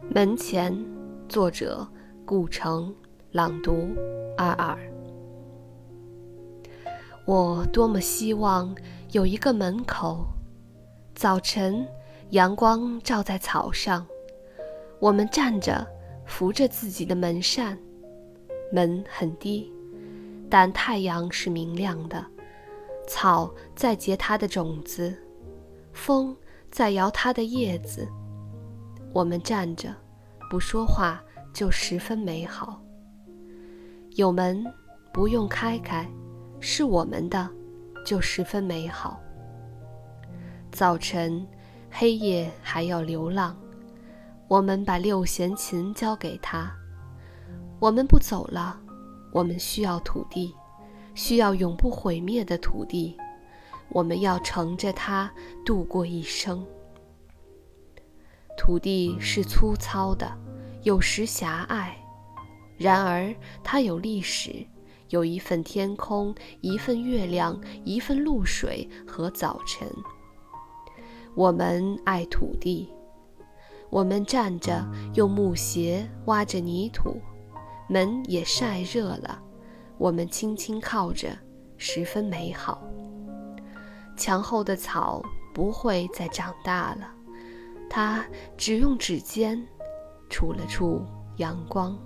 门前，作者顾城，朗读二二。我多么希望有一个门口，早晨阳光照在草上，我们站着扶着自己的门扇，门很低，但太阳是明亮的，草在结它的种子，风在摇它的叶子。我们站着，不说话，就十分美好。有门，不用开开，是我们的，就十分美好。早晨，黑夜还要流浪，我们把六弦琴交给他。我们不走了，我们需要土地，需要永不毁灭的土地，我们要乘着它度过一生。土地是粗糙的，有时狭隘，然而它有历史，有一份天空，一份月亮，一份露水和早晨。我们爱土地，我们站着用木鞋挖着泥土，门也晒热了，我们轻轻靠着，十分美好。墙后的草不会再长大了。他只用指尖触了触阳光。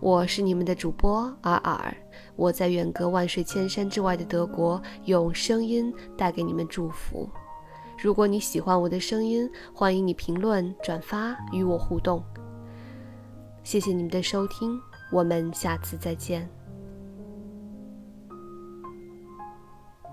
我是你们的主播尔尔，我在远隔万水千山之外的德国，用声音带给你们祝福。如果你喜欢我的声音，欢迎你评论、转发与我互动。谢谢你们的收听，我们下次再见。